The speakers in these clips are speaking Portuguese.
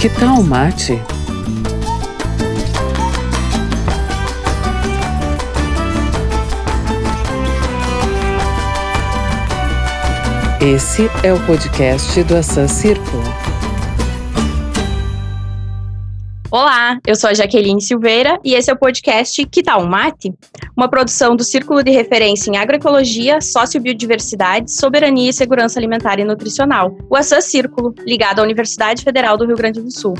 Que tal mate? Esse é o podcast do Assan Círculo. Olá, eu sou a Jaqueline Silveira e esse é o podcast Que Tal um Mate? Uma produção do Círculo de Referência em Agroecologia, Sociobiodiversidade, Soberania e Segurança Alimentar e Nutricional, o Assan Círculo, ligado à Universidade Federal do Rio Grande do Sul.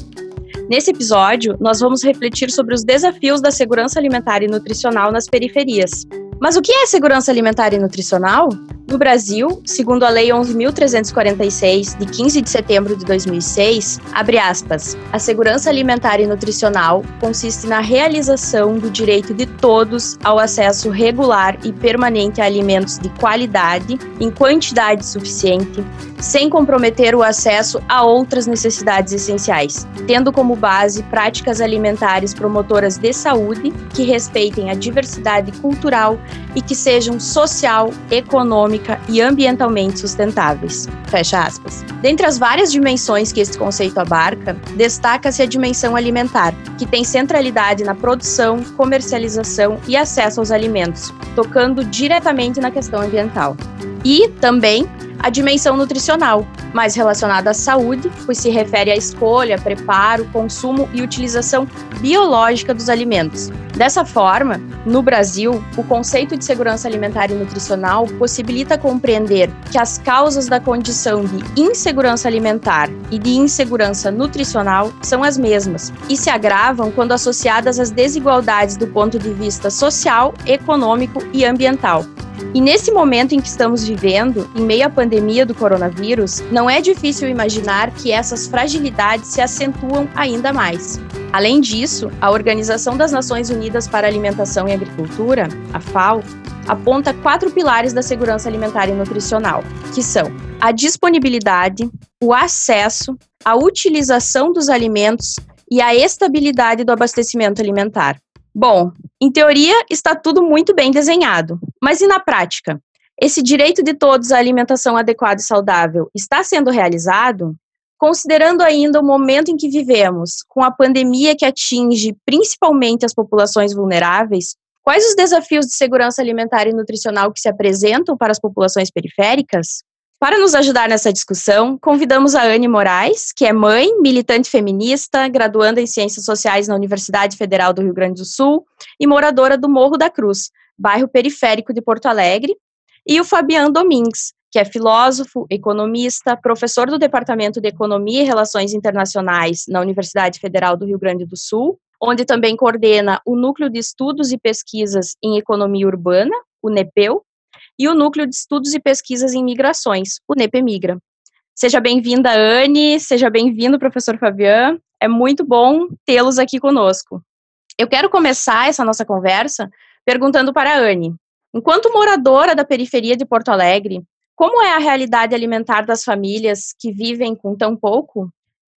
Nesse episódio, nós vamos refletir sobre os desafios da segurança alimentar e nutricional nas periferias. Mas o que é segurança alimentar e nutricional? No Brasil, segundo a Lei 11.346, de 15 de setembro de 2006, abre aspas, a segurança alimentar e nutricional consiste na realização do direito de todos ao acesso regular e permanente a alimentos de qualidade, em quantidade suficiente, sem comprometer o acesso a outras necessidades essenciais, tendo como base práticas alimentares promotoras de saúde que respeitem a diversidade cultural e que sejam social, econômica, econômica e ambientalmente sustentáveis. Fecha aspas. Dentre as várias dimensões que esse conceito abarca, destaca-se a dimensão alimentar, que tem centralidade na produção, comercialização e acesso aos alimentos, tocando diretamente na questão ambiental. E também a dimensão nutricional, mais relacionada à saúde, pois se refere à escolha, preparo, consumo e utilização biológica dos alimentos. Dessa forma, no Brasil, o conceito de segurança alimentar e nutricional possibilita compreender que as causas da condição de insegurança alimentar e de insegurança nutricional são as mesmas e se agravam quando associadas às desigualdades do ponto de vista social, econômico e ambiental. E nesse momento em que estamos vivendo, em meio à pandemia do coronavírus, não é difícil imaginar que essas fragilidades se acentuam ainda mais. Além disso, a Organização das Nações Unidas para Alimentação e Agricultura, a FAO, aponta quatro pilares da segurança alimentar e nutricional, que são a disponibilidade, o acesso, a utilização dos alimentos e a estabilidade do abastecimento alimentar. Bom, em teoria está tudo muito bem desenhado, mas e na prática? Esse direito de todos à alimentação adequada e saudável está sendo realizado? Considerando ainda o momento em que vivemos, com a pandemia que atinge principalmente as populações vulneráveis, quais os desafios de segurança alimentar e nutricional que se apresentam para as populações periféricas? Para nos ajudar nessa discussão, convidamos a Anne Moraes, que é mãe, militante feminista, graduanda em Ciências Sociais na Universidade Federal do Rio Grande do Sul e moradora do Morro da Cruz, bairro periférico de Porto Alegre, e o Fabiano Domingues, que é filósofo, economista, professor do Departamento de Economia e Relações Internacionais na Universidade Federal do Rio Grande do Sul, onde também coordena o Núcleo de Estudos e Pesquisas em Economia Urbana, o NEPEU, e o Núcleo de Estudos e Pesquisas em Migrações, o NEPEMIGRA. Seja bem-vinda, Anne, seja bem-vindo, professor Fabian. É muito bom tê-los aqui conosco. Eu quero começar essa nossa conversa perguntando para a Anne. Enquanto moradora da periferia de Porto Alegre, como é a realidade alimentar das famílias que vivem com tão pouco?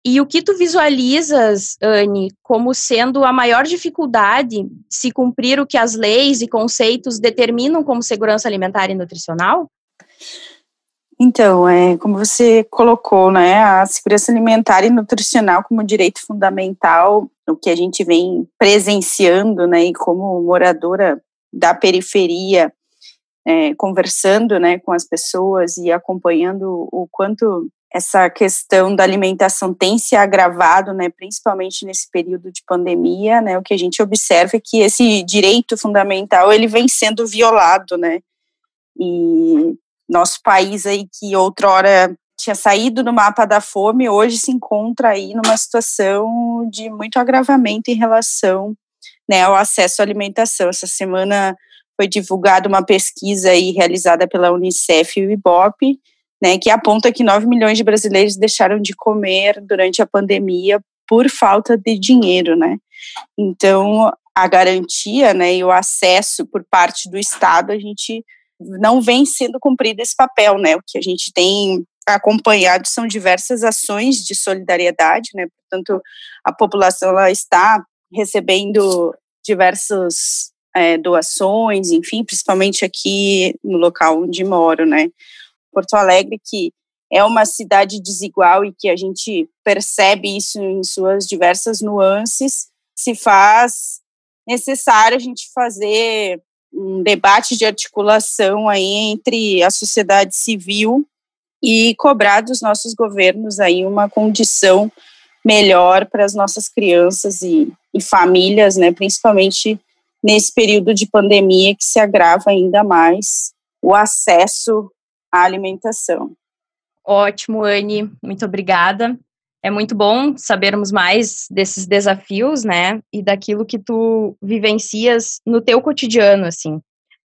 E o que tu visualizas, Anne, como sendo a maior dificuldade se cumprir o que as leis e conceitos determinam como segurança alimentar e nutricional? Então, é, como você colocou, né, a segurança alimentar e nutricional como direito fundamental, o que a gente vem presenciando, né, e como moradora da periferia, é, conversando, né, com as pessoas e acompanhando o quanto essa questão da alimentação tem se agravado, né, principalmente nesse período de pandemia, né, o que a gente observa é que esse direito fundamental, ele vem sendo violado, né, e nosso país aí que outrora tinha saído do mapa da fome, hoje se encontra aí numa situação de muito agravamento em relação, né, ao acesso à alimentação. Essa semana foi divulgada uma pesquisa aí realizada pela Unicef e o IBOP, né, que aponta que 9 milhões de brasileiros deixaram de comer durante a pandemia por falta de dinheiro, né? Então, a garantia, né, e o acesso por parte do Estado, a gente não vem sendo cumprido esse papel, né? O que a gente tem acompanhado são diversas ações de solidariedade, né? Portanto, a população ela está recebendo diversas é, doações, enfim, principalmente aqui no local onde moro, né? Porto Alegre, que é uma cidade desigual e que a gente percebe isso em suas diversas nuances, se faz necessário a gente fazer um debate de articulação aí entre a sociedade civil e cobrar dos nossos governos aí uma condição melhor para as nossas crianças e, e famílias, né, principalmente nesse período de pandemia que se agrava ainda mais o acesso à alimentação. Ótimo, Anne, muito obrigada. É muito bom sabermos mais desses desafios, né, e daquilo que tu vivencias no teu cotidiano, assim.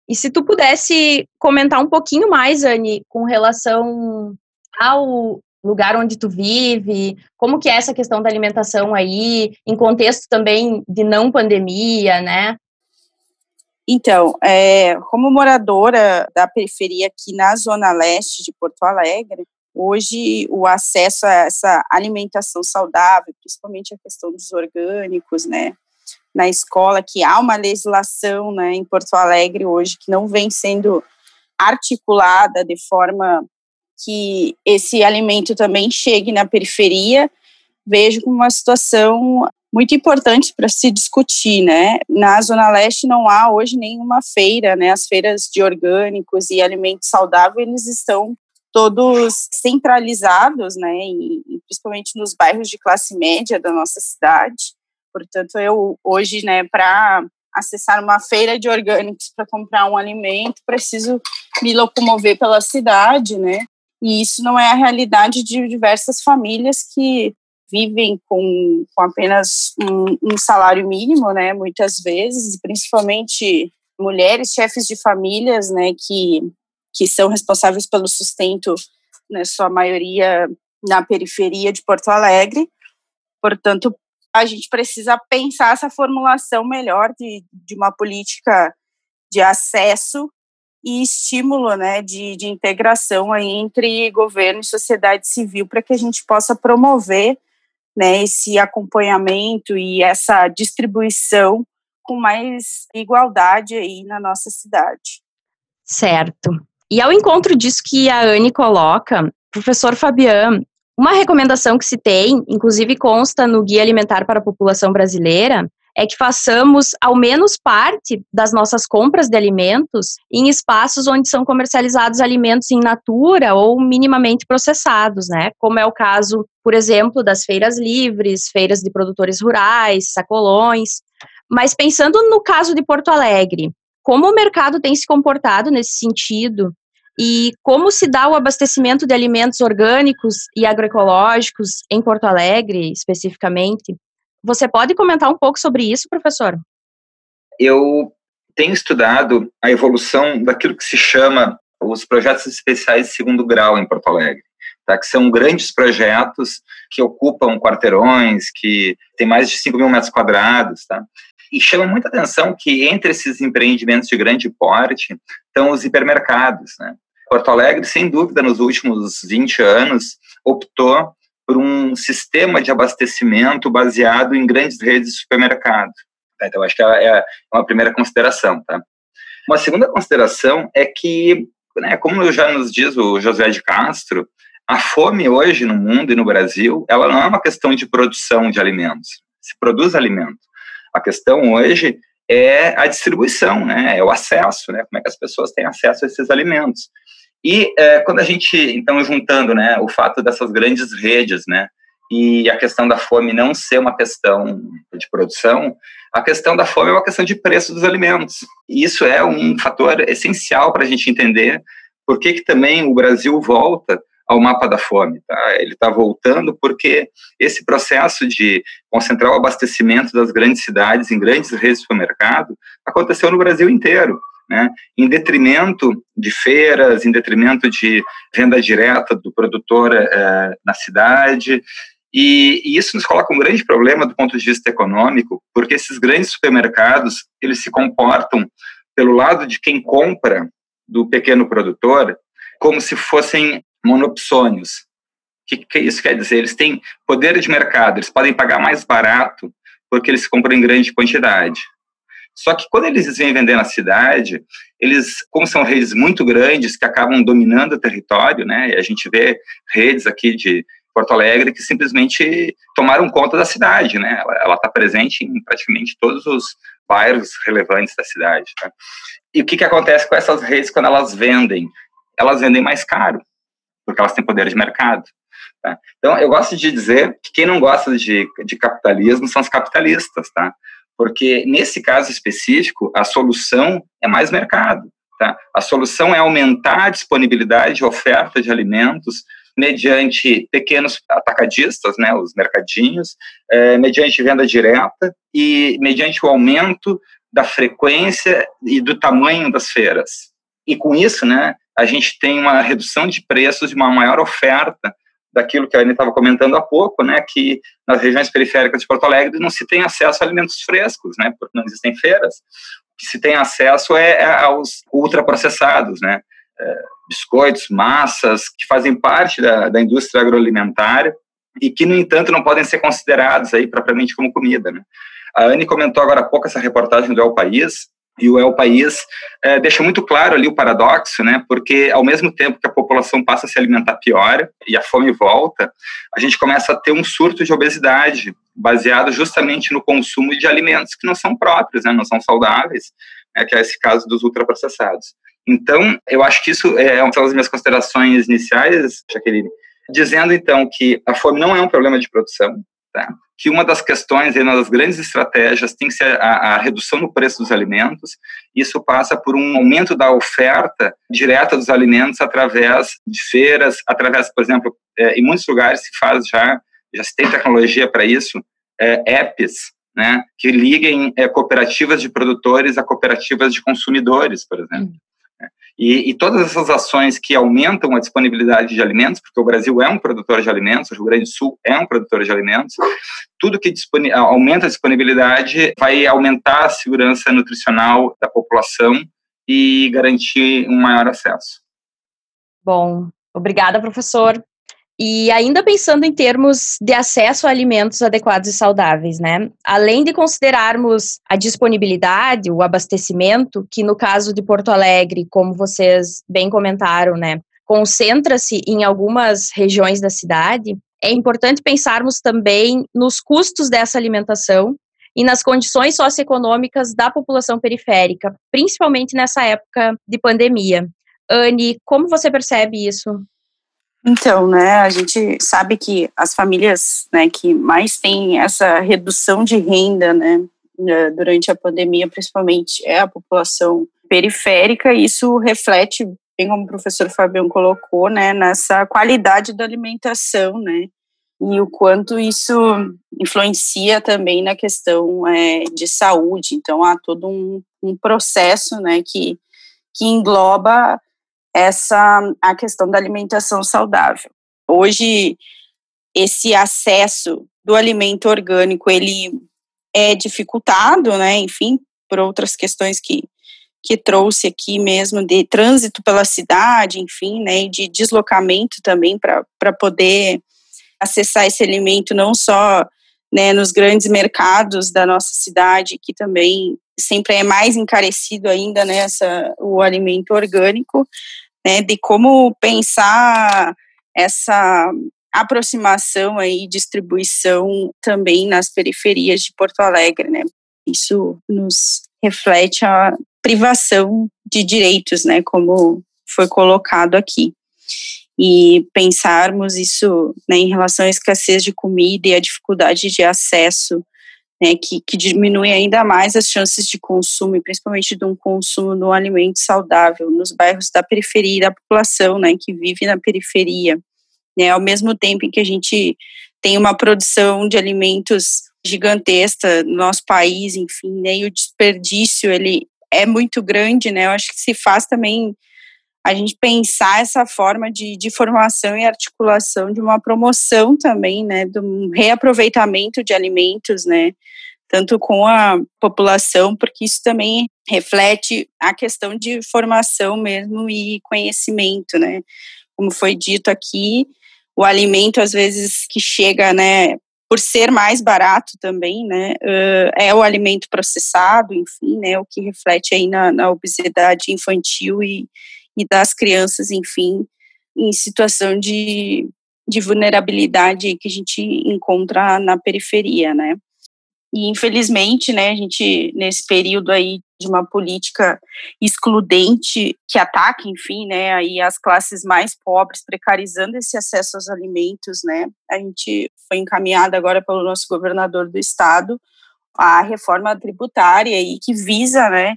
E se tu pudesse comentar um pouquinho mais, Anne, com relação ao lugar onde tu vive, como que é essa questão da alimentação aí, em contexto também de não pandemia, né? Então, é, como moradora da periferia aqui na zona leste de Porto Alegre, hoje o acesso a essa alimentação saudável, principalmente a questão dos orgânicos, né, na escola, que há uma legislação, né, em Porto Alegre hoje que não vem sendo articulada de forma que esse alimento também chegue na periferia, vejo como uma situação muito importante para se discutir, né? Na Zona Leste não há hoje nenhuma feira, né? As feiras de orgânicos e alimentos saudáveis, eles estão todos centralizados, né? E, principalmente nos bairros de classe média da nossa cidade. Portanto, eu hoje, né, para acessar uma feira de orgânicos para comprar um alimento, preciso me locomover pela cidade, né? E isso não é a realidade de diversas famílias que vivem com, com apenas um, um, salário mínimo, né, muitas vezes, principalmente mulheres, chefes de famílias, né, que, que são responsáveis pelo sustento, na né, sua maioria na periferia de Porto Alegre. Portanto, a gente precisa pensar essa formulação melhor de, de uma política de acesso e estímulo né, de, de integração aí entre governo e sociedade civil para que a gente possa promover né, esse acompanhamento e essa distribuição com mais igualdade aí na nossa cidade. Certo. E ao encontro disso que a Anne coloca, professor Fabian, uma recomendação que se tem, inclusive consta no Guia Alimentar para a População Brasileira, é que façamos ao menos parte das nossas compras de alimentos em espaços onde são comercializados alimentos em natura ou minimamente processados, né? Como é o caso, por exemplo, das feiras livres, feiras de produtores rurais, sacolões. Mas pensando no caso de Porto Alegre, como o mercado tem se comportado nesse sentido e como se dá o abastecimento de alimentos orgânicos e agroecológicos em Porto Alegre, especificamente? Você pode comentar um pouco sobre isso, professor? Eu tenho estudado a evolução daquilo que se chama os projetos especiais de segundo grau em Porto Alegre. Tá, que são grandes projetos que ocupam quarteirões, que têm mais de 5 mil metros quadrados, tá? E chama muita atenção que entre esses empreendimentos de grande porte estão os hipermercados, né? Porto Alegre, sem dúvida, nos últimos 20 anos, optou por um sistema de abastecimento baseado em grandes redes de supermercado. Tá? Então, acho que é, é uma primeira consideração. Tá? Uma segunda consideração é que, né, como já nos diz o José de Castro, a fome hoje no mundo e no Brasil, ela não é uma questão de produção de alimentos. Se produz alimento. A questão hoje é a distribuição, né? É o acesso, né? Como é que as pessoas têm acesso a esses alimentos? E é, quando a gente, então, juntando né, o fato dessas grandes redes, né, e a questão da fome não ser uma questão de produção, a questão da fome é uma questão de preço dos alimentos. E isso é um fator essencial para a gente entender por que, que também o Brasil volta ao mapa da fome. Tá? Ele está voltando porque esse processo de concentrar o abastecimento das grandes cidades em grandes redes de supermercado aconteceu no Brasil inteiro né, em detrimento de feiras, em detrimento de venda direta do produtor é, na cidade. E, e, isso nos coloca um grande problema do ponto de vista econômico, porque esses grandes supermercados eles se comportam pelo lado de quem compra do pequeno produtor como se fossem monopsônios. O que, que isso quer dizer? Eles têm poder de mercado, eles podem pagar mais barato porque eles compram em grande quantidade. Só que quando eles vêm vender na cidade, eles, como são redes muito grandes que acabam dominando o território, né? E a gente vê redes aqui de Porto Alegre que simplesmente tomaram conta da cidade, né? Ela está presente em praticamente todos os bairros relevantes da cidade. Tá? E o que, que acontece com essas redes quando elas vendem? Elas vendem mais caro, porque elas têm poder de mercado. Tá? Então, eu gosto de dizer que quem não gosta de, de capitalismo são os capitalistas, tá? Porque nesse caso específico, a solução é mais mercado. Tá? A solução é aumentar a disponibilidade e oferta de alimentos mediante pequenos atacadistas, né, os mercadinhos, é, mediante venda direta e mediante o aumento da frequência e do tamanho das feiras. E com isso, né, a gente tem uma redução de preços e uma maior oferta daquilo que a Anne estava comentando há pouco, né, que nas regiões periféricas de Porto Alegre não se tem acesso a alimentos frescos, né, porque não existem feiras. O que se tem acesso é, é aos ultraprocessados, né, é, biscoitos, massas, que fazem parte da, da indústria agroalimentar e que, no entanto, não podem ser considerados aí propriamente como comida, né. A Anne comentou agora há pouco essa reportagem do El País, e o El País é, deixa muito claro ali o paradoxo, né? Porque ao mesmo tempo que a população passa a se alimentar pior e a fome volta, a gente começa a ter um surto de obesidade baseado justamente no consumo de alimentos que não são próprios, né? Não são saudáveis, né? que é esse caso dos ultraprocessados. Então, eu acho que isso é, são as minhas considerações iniciais, Jaqueline, dizendo então que a fome não é um problema de produção, tá? Que uma das questões, uma das grandes estratégias tem que ser a, a, redução no preço dos alimentos. Isso passa por um aumento da oferta direta dos alimentos através de feiras, através, por exemplo, é, em muitos lugares se faz já, já se tem tecnologia para isso, é, apps, né, que liguem é, cooperativas de produtores a cooperativas de consumidores, por exemplo. E, e, todas essas ações que aumentam a disponibilidade de alimentos, porque o Brasil é um produtor de alimentos, o Rio Grande do Sul é um produtor de alimentos, tudo que aumenta a disponibilidade vai aumentar a segurança nutricional da população e garantir um maior acesso. Bom, obrigada, professor. E ainda pensando em termos de acesso a alimentos adequados e saudáveis, né? Além de considerarmos a disponibilidade, o abastecimento, que no caso de Porto Alegre, como vocês bem comentaram, né, concentra-se em algumas regiões da cidade, é importante pensarmos também nos custos dessa alimentação e nas condições socioeconômicas da população periférica, principalmente nessa época de pandemia. Anne, como você percebe isso? Então, né, a gente sabe que as famílias, né, que mais têm essa redução de renda, né, eh, durante a pandemia, principalmente, é a população periférica, e isso reflete, bem como o professor Fabião colocou, né, nessa qualidade da alimentação, né, e o quanto isso influencia também na questão é, de saúde. Então, há todo um, um processo, né, que, que engloba essa a questão da alimentação saudável. Hoje esse acesso do alimento orgânico ele é dificultado, né? Enfim, por outras questões que que trouxe aqui mesmo de trânsito pela cidade, enfim, né, de deslocamento também para poder acessar esse alimento não só né, nos grandes mercados da nossa cidade, que também sempre é mais encarecido ainda né, o alimento orgânico, né, de como pensar essa aproximação aí, distribuição também nas periferias de Porto Alegre, né? Isso nos reflete a privação de direitos, né, como foi colocado aqui. E pensarmos isso né, em relação à escassez de comida e a dificuldade de acesso né, que, que diminui ainda mais as chances de consumo, e principalmente de um consumo de um alimento saudável nos bairros da periferia da população, né, que vive na periferia. Né, ao mesmo tempo em que a gente tem uma produção de alimentos gigantesca no nosso país, enfim, né, e o desperdício ele é muito grande, né, eu acho que se faz também a gente pensar essa forma de, de formação e articulação de uma promoção também, né, do reaproveitamento de alimentos, né, tanto com a população, porque isso também reflete a questão de formação mesmo e conhecimento, né, como foi dito aqui, o alimento às vezes que chega, né, por ser mais barato também, né, é o alimento processado, enfim, né, o que reflete aí na, na obesidade infantil e, e das crianças, enfim, em situação de, de vulnerabilidade que a gente encontra na periferia, né. E infelizmente, né, a gente nesse período aí de uma política excludente que ataca, enfim, né, aí as classes mais pobres, precarizando esse acesso aos alimentos, né, a gente foi encaminhada agora pelo nosso governador do estado a reforma tributária aí que visa, né,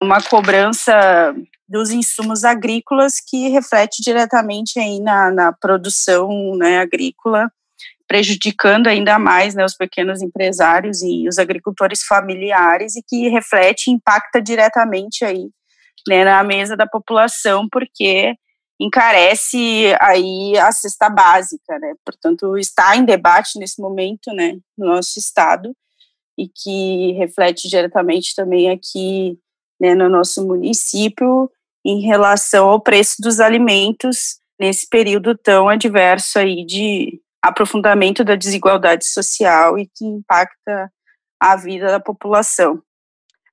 uma cobrança dos insumos agrícolas que reflete diretamente aí na, na produção, né, agrícola prejudicando ainda mais né, os pequenos empresários e os agricultores familiares e que reflete impacta diretamente aí né, na mesa da população, porque encarece aí a cesta básica, né? Portanto, está em debate nesse momento, né, no nosso estado e que reflete diretamente também aqui, né, no nosso município em relação ao preço dos alimentos nesse período tão adverso aí de aprofundamento da desigualdade social e que impacta a vida da população.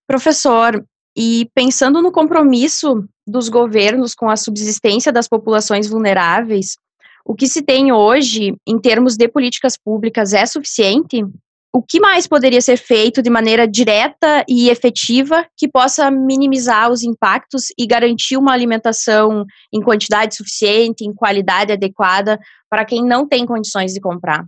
Professor, e pensando no compromisso dos governos com a subsistência das populações vulneráveis, o que se tem hoje em termos de políticas públicas é suficiente? O que mais poderia ser feito de maneira direta e efetiva que possa minimizar os impactos e garantir uma alimentação em quantidade suficiente, em qualidade adequada para quem não tem condições de comprar?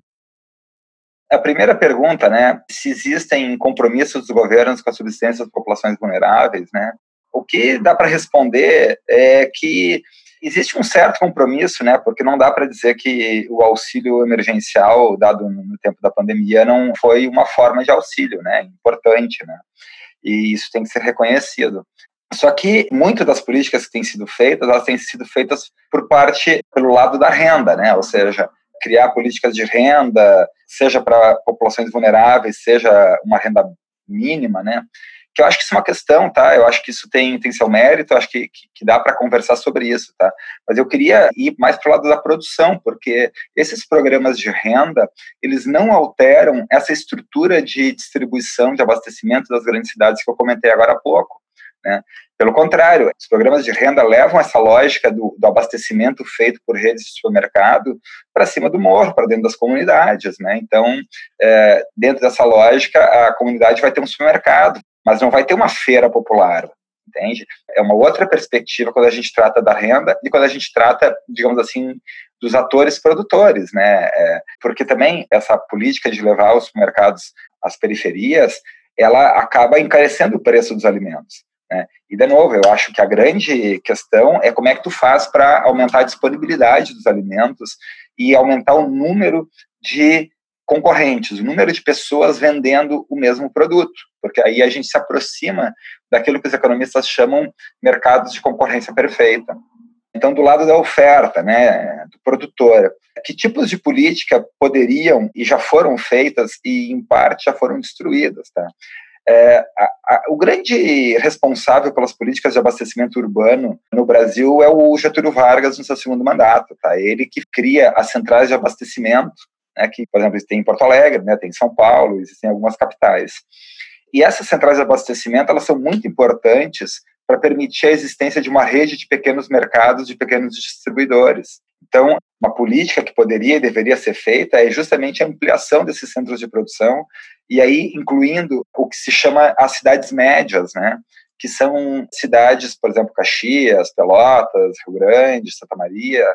A primeira pergunta, né, se existem compromissos dos governos com a subsistência das populações vulneráveis, né? O que dá para responder é que existe um certo compromisso, né? Porque não dá para dizer que o auxílio emergencial dado no tempo da pandemia não foi uma forma de auxílio, né? Importante, né? E isso tem que ser reconhecido. Só que muitas das políticas que têm sido feitas, elas têm sido feitas por parte pelo lado da renda, né? Ou seja, criar políticas de renda, seja para populações vulneráveis, seja uma renda mínima, né? Que eu acho que isso é uma questão, tá? Eu acho que isso tem, tem seu mérito, acho que, que, que dá para conversar sobre isso, tá? Mas eu queria ir mais para o lado da produção, porque esses programas de renda, eles não alteram essa estrutura de distribuição, de abastecimento das grandes cidades que eu comentei agora há pouco, né? Pelo contrário, os programas de renda levam essa lógica do, do abastecimento feito por redes de supermercado para cima do morro, para dentro das comunidades. Né? Então, é, dentro dessa lógica, a comunidade vai ter um supermercado, mas não vai ter uma feira popular, entende? É uma outra perspectiva quando a gente trata da renda e quando a gente trata, digamos assim, dos atores produtores, né? É, porque também essa política de levar os supermercados às periferias, ela acaba encarecendo o preço dos alimentos. Né? E, de novo, eu acho que a grande questão é como é que tu faz para aumentar a disponibilidade dos alimentos e aumentar o número de concorrentes, o número de pessoas vendendo o mesmo produto, porque aí a gente se aproxima daquilo que os economistas chamam mercados de concorrência perfeita. Então, do lado da oferta, né, do produtor, que tipos de política poderiam e já foram feitas e, em parte, já foram destruídas, tá? É, a, a, o grande responsável pelas políticas de abastecimento urbano no Brasil é o Getúlio Vargas no seu segundo mandato, tá? Ele que cria as centrais de abastecimento né, que, por exemplo, tem em Porto Alegre, né, tem em São Paulo, existem algumas capitais. E essas centrais de abastecimento, elas são muito importantes para permitir a existência de uma rede de pequenos mercados, de pequenos distribuidores. Então, uma política que poderia e deveria ser feita é justamente a ampliação desses centros de produção, e aí incluindo o que se chama as cidades médias, né? que são cidades, por exemplo, Caxias, Pelotas, Rio Grande, Santa Maria,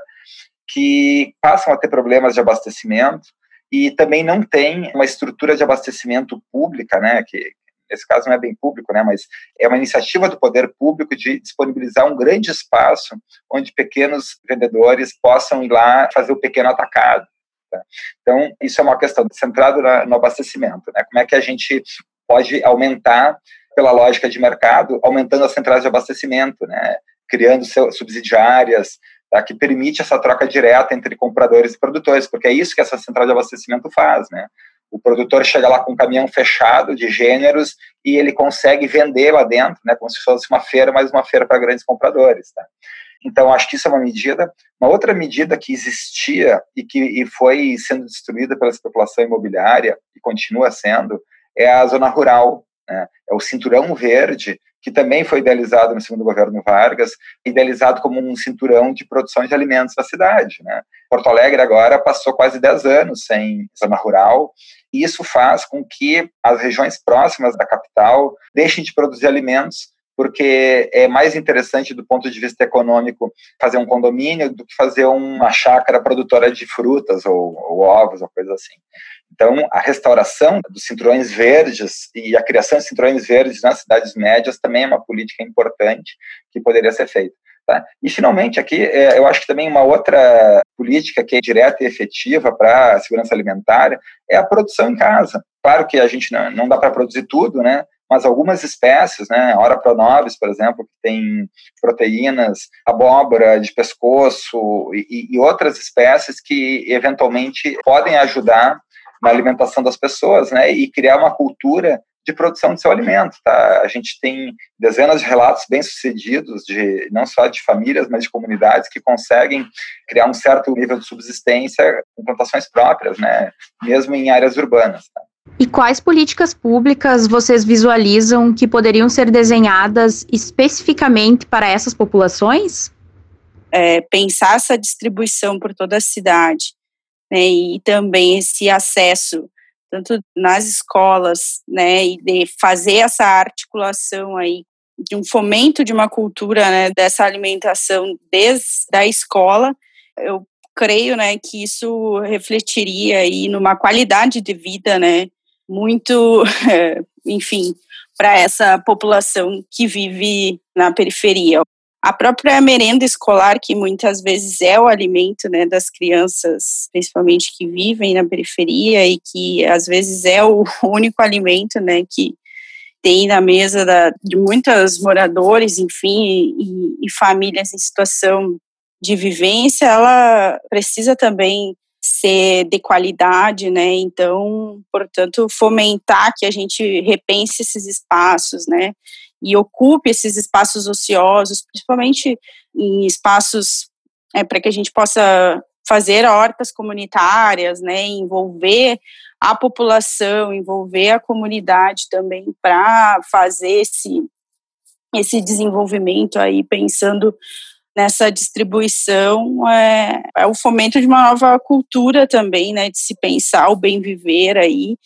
que passam a ter problemas de abastecimento e também não tem uma estrutura de abastecimento pública, né, que nesse caso não é bem público, né, mas é uma iniciativa do poder público de disponibilizar um grande espaço onde pequenos vendedores possam ir lá fazer o pequeno atacado. Tá? Então, isso é uma questão centrada no abastecimento, né, como é que a gente pode aumentar pela lógica de mercado, aumentando as centrais de abastecimento, né, criando subsidiárias, tá, que permite essa troca direta entre compradores e produtores, porque é isso que essa central de abastecimento faz, né? O produtor chega lá com um caminhão fechado de gêneros e ele consegue vender lá dentro, né, como se fosse uma feira, mas uma feira para grandes compradores, tá? Então, acho que isso é uma medida. Uma outra medida que existia e que e foi sendo destruída pela especulação imobiliária e continua sendo é a zona rural, né? é o cinturão verde, que também foi idealizado no segundo governo Vargas, idealizado como um cinturão de produção de alimentos na cidade. Né? Porto Alegre agora passou quase 10 anos sem zona rural, e isso faz com que as regiões próximas da capital deixem de produzir alimentos porque é mais interessante do ponto de vista econômico fazer um condomínio do que fazer uma chácara produtora de frutas ou, ou ovos ou coisa assim. Então, a restauração dos cinturões verdes e a criação de cinturões verdes nas cidades médias também é uma política importante que poderia ser feita. Tá? E, finalmente, aqui, é, eu acho que também uma outra política que é direta e efetiva para a segurança alimentar é a produção em casa. Claro que a gente não, não dá para produzir tudo, né? Mas algumas espécies, né, Ora pronobis, por exemplo, que tem proteínas, abóbora de pescoço e, e outras espécies que eventualmente podem ajudar na alimentação das pessoas, né, e criar uma cultura de produção de seu alimento, tá? A gente tem dezenas de relatos bem-sucedidos de não só de famílias, mas de comunidades que conseguem criar um certo nível de subsistência com plantações próprias, né, mesmo em áreas urbanas. Tá? E quais políticas públicas vocês visualizam que poderiam ser desenhadas especificamente para essas populações? É, pensar essa distribuição por toda a cidade, né, e também esse acesso tanto nas escolas, né, e de fazer essa articulação aí de um fomento de uma cultura, né, dessa alimentação desde a escola, eu creio, né, que isso refletiria aí numa qualidade de vida, né, muito, enfim, para essa população que vive na periferia. A própria merenda escolar, que muitas vezes é o alimento né, das crianças, principalmente que vivem na periferia e que às vezes é o único alimento né, que tem na mesa da, de muitos moradores, enfim, e, e famílias em situação de vivência, ela precisa também ser de qualidade, né? Então, portanto, fomentar que a gente repense esses espaços, né? e ocupe esses espaços ociosos, principalmente em espaços é, para que a gente possa fazer hortas comunitárias, né, envolver a população, envolver a comunidade também para fazer esse esse desenvolvimento aí pensando nessa distribuição é, é, o fomento de uma nova cultura também, né, de se pensar o bem viver aí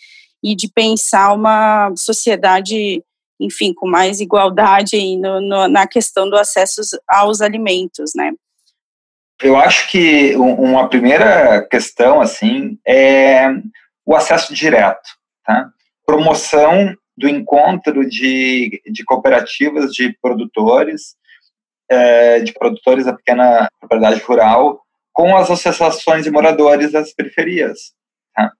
e de pensar uma sociedade enfim, com mais igualdade no, no, na questão do acesso aos alimentos, né? Eu acho que uma primeira questão, assim, é o acesso direto, tá? Promoção do encontro de, de cooperativas de produtores, é, de produtores da pequena propriedade rural, com as associações de moradores das periferias. Tá?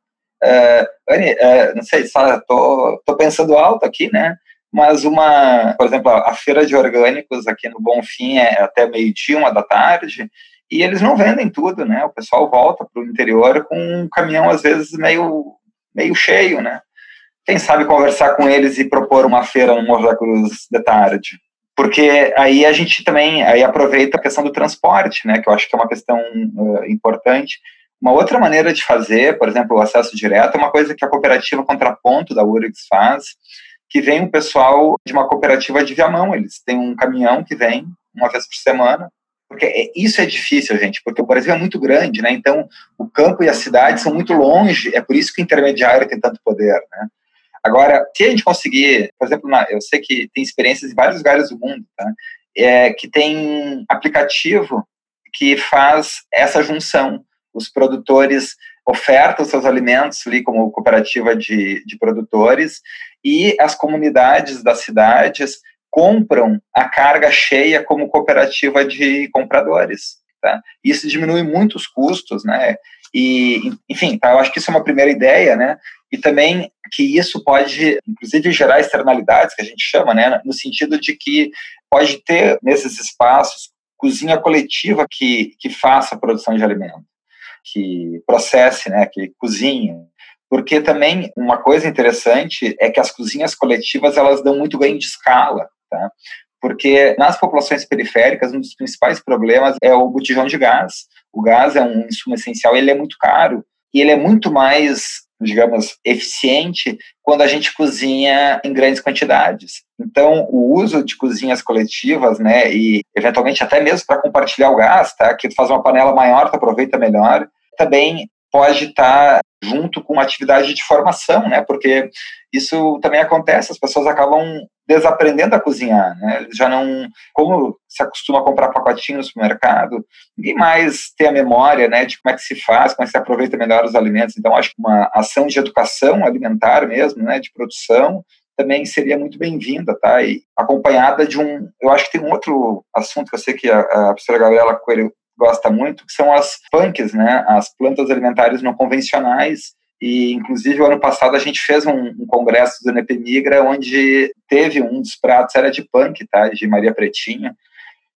É, Anny, é, não sei, estou tô pensando alto aqui, né? mas uma, por exemplo, a feira de orgânicos aqui no Bonfim é até meio-dia, uma da tarde, e eles não vendem tudo, né? O pessoal volta para o interior com um caminhão, às vezes, meio, meio cheio, né? Quem sabe conversar com eles e propor uma feira no Morro da Cruz de tarde. Porque aí a gente também aí aproveita a questão do transporte, né? Que eu acho que é uma questão uh, importante. Uma outra maneira de fazer, por exemplo, o acesso direto, é uma coisa que a cooperativa Contraponto da URGS faz, que vem um pessoal de uma cooperativa de Viamão. Eles têm um caminhão que vem uma vez por semana. Porque é, isso é difícil, gente, porque o Brasil é muito grande, né? Então, o campo e a cidade são muito longe, é por isso que o intermediário tem tanto poder, né? Agora, se a gente conseguir, por exemplo, eu sei que tem experiências em vários lugares do mundo, tá? É, que tem aplicativo que faz essa junção. Os produtores ofertam seus alimentos ali como cooperativa de, de produtores e as comunidades das cidades compram a carga cheia como cooperativa de compradores. Tá? Isso diminui muito os custos, né? E, enfim, tá, eu acho que isso é uma primeira ideia, né? E também que isso pode, inclusive, gerar externalidades, que a gente chama, né? No sentido de que pode ter nesses espaços cozinha coletiva que, que faça a produção de alimento que processe, né, que cozinhe. Porque também uma coisa interessante é que as cozinhas coletivas elas dão muito ganho de escala, tá? porque nas populações periféricas, um dos principais problemas é o botijão de gás. O gás é um insumo essencial, ele é muito caro e ele é muito mais digamos, eficiente quando a gente cozinha em grandes quantidades. Então, o uso de cozinhas coletivas, né, e eventualmente até mesmo para compartilhar o gás, tá, que tu faz uma panela maior, tu aproveita melhor, também pode estar junto com uma atividade de formação, né? Porque isso também acontece, as pessoas acabam desaprendendo a cozinhar, né? Já não, como se acostuma a comprar pacotinho no supermercado, ninguém mais tem a memória, né, de como é que se faz, como é que se aproveita melhor os alimentos. Então, acho que uma ação de educação alimentar mesmo, né, de produção, também seria muito bem-vinda, tá? E acompanhada de um, eu acho que tem um outro assunto que eu sei que a, a professora Gabriela Coelho gosta muito, que são as punks, né, as plantas alimentares não convencionais, e, inclusive, o ano passado a gente fez um, um congresso do NP Migra, onde teve um dos pratos, era de punk, tá, de Maria Pretinha,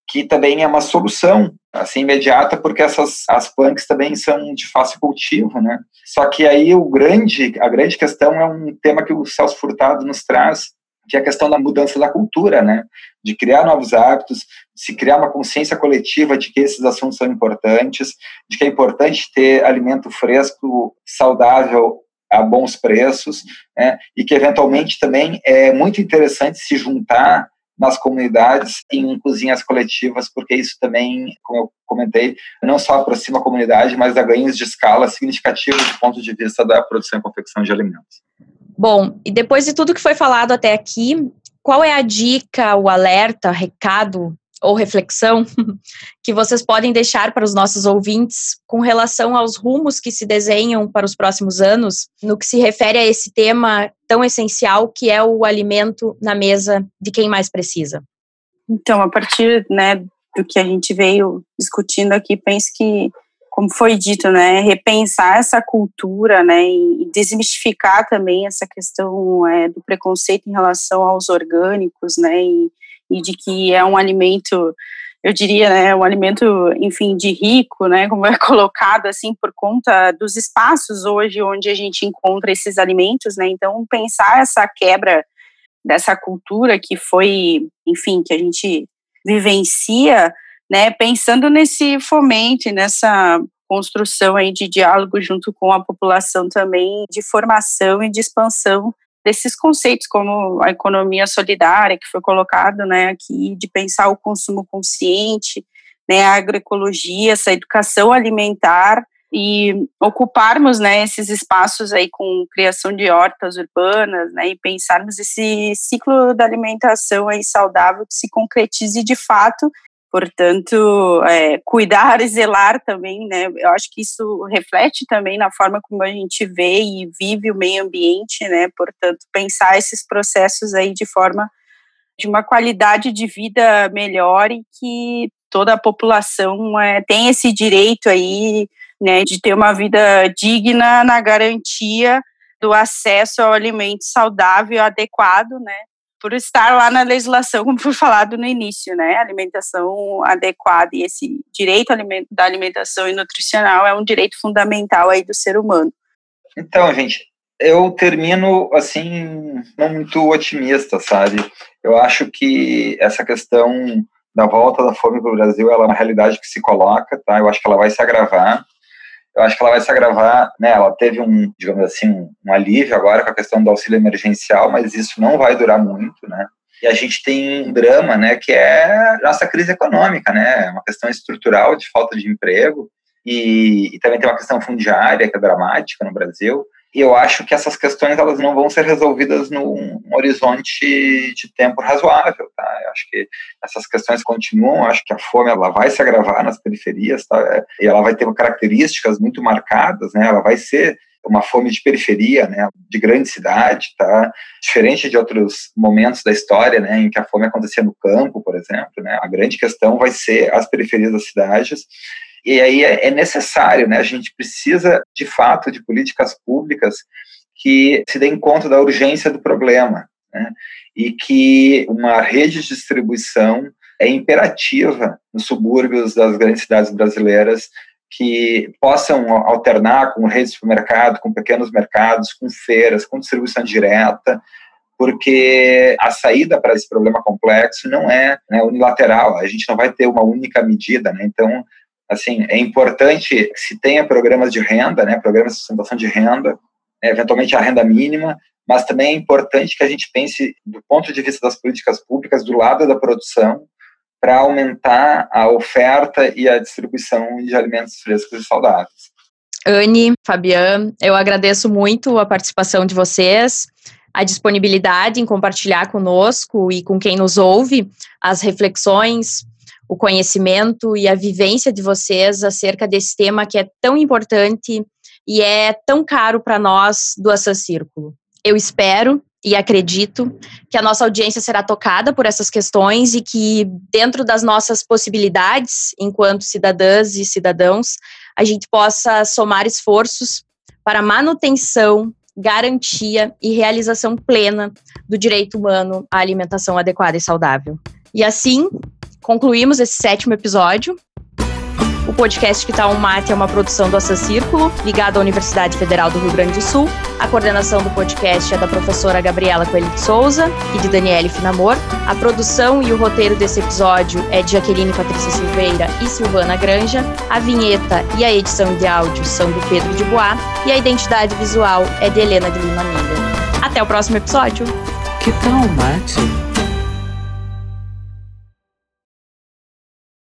que também é uma solução, assim, imediata, porque essas, as punks também são de fácil cultivo, né. Só que aí o grande, a grande questão é um tema que o Celso Furtado nos traz, que é a questão da mudança da cultura, né? De criar novos hábitos, se criar uma consciência coletiva de que esses assuntos são importantes, de que é importante ter alimento fresco, saudável, a bons preços, né? E que eventualmente também é muito interessante se juntar nas comunidades em cozinhas coletivas, porque isso também, como eu comentei, não só aproxima a comunidade, mas dá ganhos de escala significativos do ponto de vista da produção e confecção de alimentos. Bom, e depois de tudo que foi falado até aqui, qual é a dica, o alerta, recado ou reflexão que vocês podem deixar para os nossos ouvintes com relação aos rumos que se desenham para os próximos anos, no que se refere a esse tema tão essencial que é o alimento na mesa de quem mais precisa? Então, a partir né, do que a gente veio discutindo aqui, penso que como foi dito, né, repensar essa cultura, né, e desmistificar também essa questão é, do preconceito em relação aos orgânicos, né, e, e, de que é um alimento, eu diria, né, um alimento, enfim, de rico, né, como é colocado assim por conta dos espaços hoje onde a gente encontra esses alimentos, né, então pensar essa quebra dessa cultura que foi, enfim, que a gente vivencia né, pensando nesse fomento, nessa construção aí de diálogo junto com a população também, de formação e de expansão desses conceitos como a economia solidária que foi colocado, né, aqui de pensar o consumo consciente, né, a agroecologia, essa educação alimentar e ocuparmos, né, esses espaços aí com criação de hortas urbanas, né, e pensarmos esse ciclo da alimentação aí saudável que se concretize de fato Portanto, é, cuidar e zelar também, né? Eu acho que isso reflete também na forma como a gente vê e vive o meio ambiente, né? Portanto, pensar esses processos aí de forma de uma qualidade de vida melhor e que toda a população é, tem esse direito aí, né, de ter uma vida digna na garantia do acesso ao alimento saudável adequado, né, por estar lá na legislação, como foi falado no início, né? Alimentação adequada e esse direito da alimentação e nutricional é um direito fundamental aí do ser humano. Então, gente, eu termino assim não muito otimista, sabe? Eu acho que essa questão da volta da fome para o Brasil ela é uma realidade que se coloca, tá? Eu acho que ela vai se agravar eu acho que ela vai se agravar, né? Ela teve um, digamos assim, um alívio agora com a questão do auxílio emergencial, mas isso não vai durar muito, né? E a gente tem um drama, né, que é nossa crise econômica, né? Uma questão estrutural de falta de emprego e, e também tem uma questão fundiária que é dramática no Brasil. E eu acho que essas questões elas não vão ser resolvidas num horizonte de tempo razoável, tá? Eu acho que essas questões continuam, acho que a fome ela vai se agravar nas periferias, tá? E ela vai ter características muito marcadas, né? Ela vai ser uma fome de periferia, né, de grande cidade, tá? Diferente de outros momentos da história, né, em que a fome acontecia no campo, por exemplo, né? A grande questão vai ser as periferias das cidades e aí é, é necessário, né? A gente precisa, de fato, de políticas públicas que se deem conta da urgência do problema, né? E que uma rede de distribuição é imperativa nos subúrbios das grandes cidades brasileiras que possam alternar com redes de supermercado, com pequenos mercados, com feiras, com distribuição direta, porque a saída para esse problema complexo não é né, unilateral, a gente não vai ter uma única medida, né? Então, assim, é importante que se tenha programas de renda, né, programas de sustentação de renda, né, eventualmente a renda mínima, mas também é importante que a gente pense do ponto de vista das políticas públicas do lado da produção para aumentar a oferta e a distribuição de alimentos frescos e saudáveis. Anne, Fabian, eu agradeço muito a participação de vocês, a disponibilidade em compartilhar conosco e com quem nos ouve as reflexões, o conhecimento e a vivência de vocês acerca desse tema que é tão importante e é tão caro para nós do Ação Círculo. Eu espero e acredito que a nossa audiência será tocada por essas questões e que, dentro das nossas possibilidades, enquanto cidadãs e cidadãos, a gente possa somar esforços para manutenção, garantia e realização plena do direito humano à alimentação adequada e saudável. E assim, concluímos esse sétimo episódio. O podcast Que Tá um Mate é uma produção do Aça Círculo, ligado à Universidade Federal do Rio Grande do Sul. A coordenação do podcast é da professora Gabriela Coelho de Souza e de Daniele Finamor. A produção e o roteiro desse episódio é de Jaqueline Patrícia Silveira e Silvana Granja. A vinheta e a edição de áudio são do Pedro de Bois e a identidade visual é de Helena de Lima Minga. Até o próximo episódio! Que tal mate?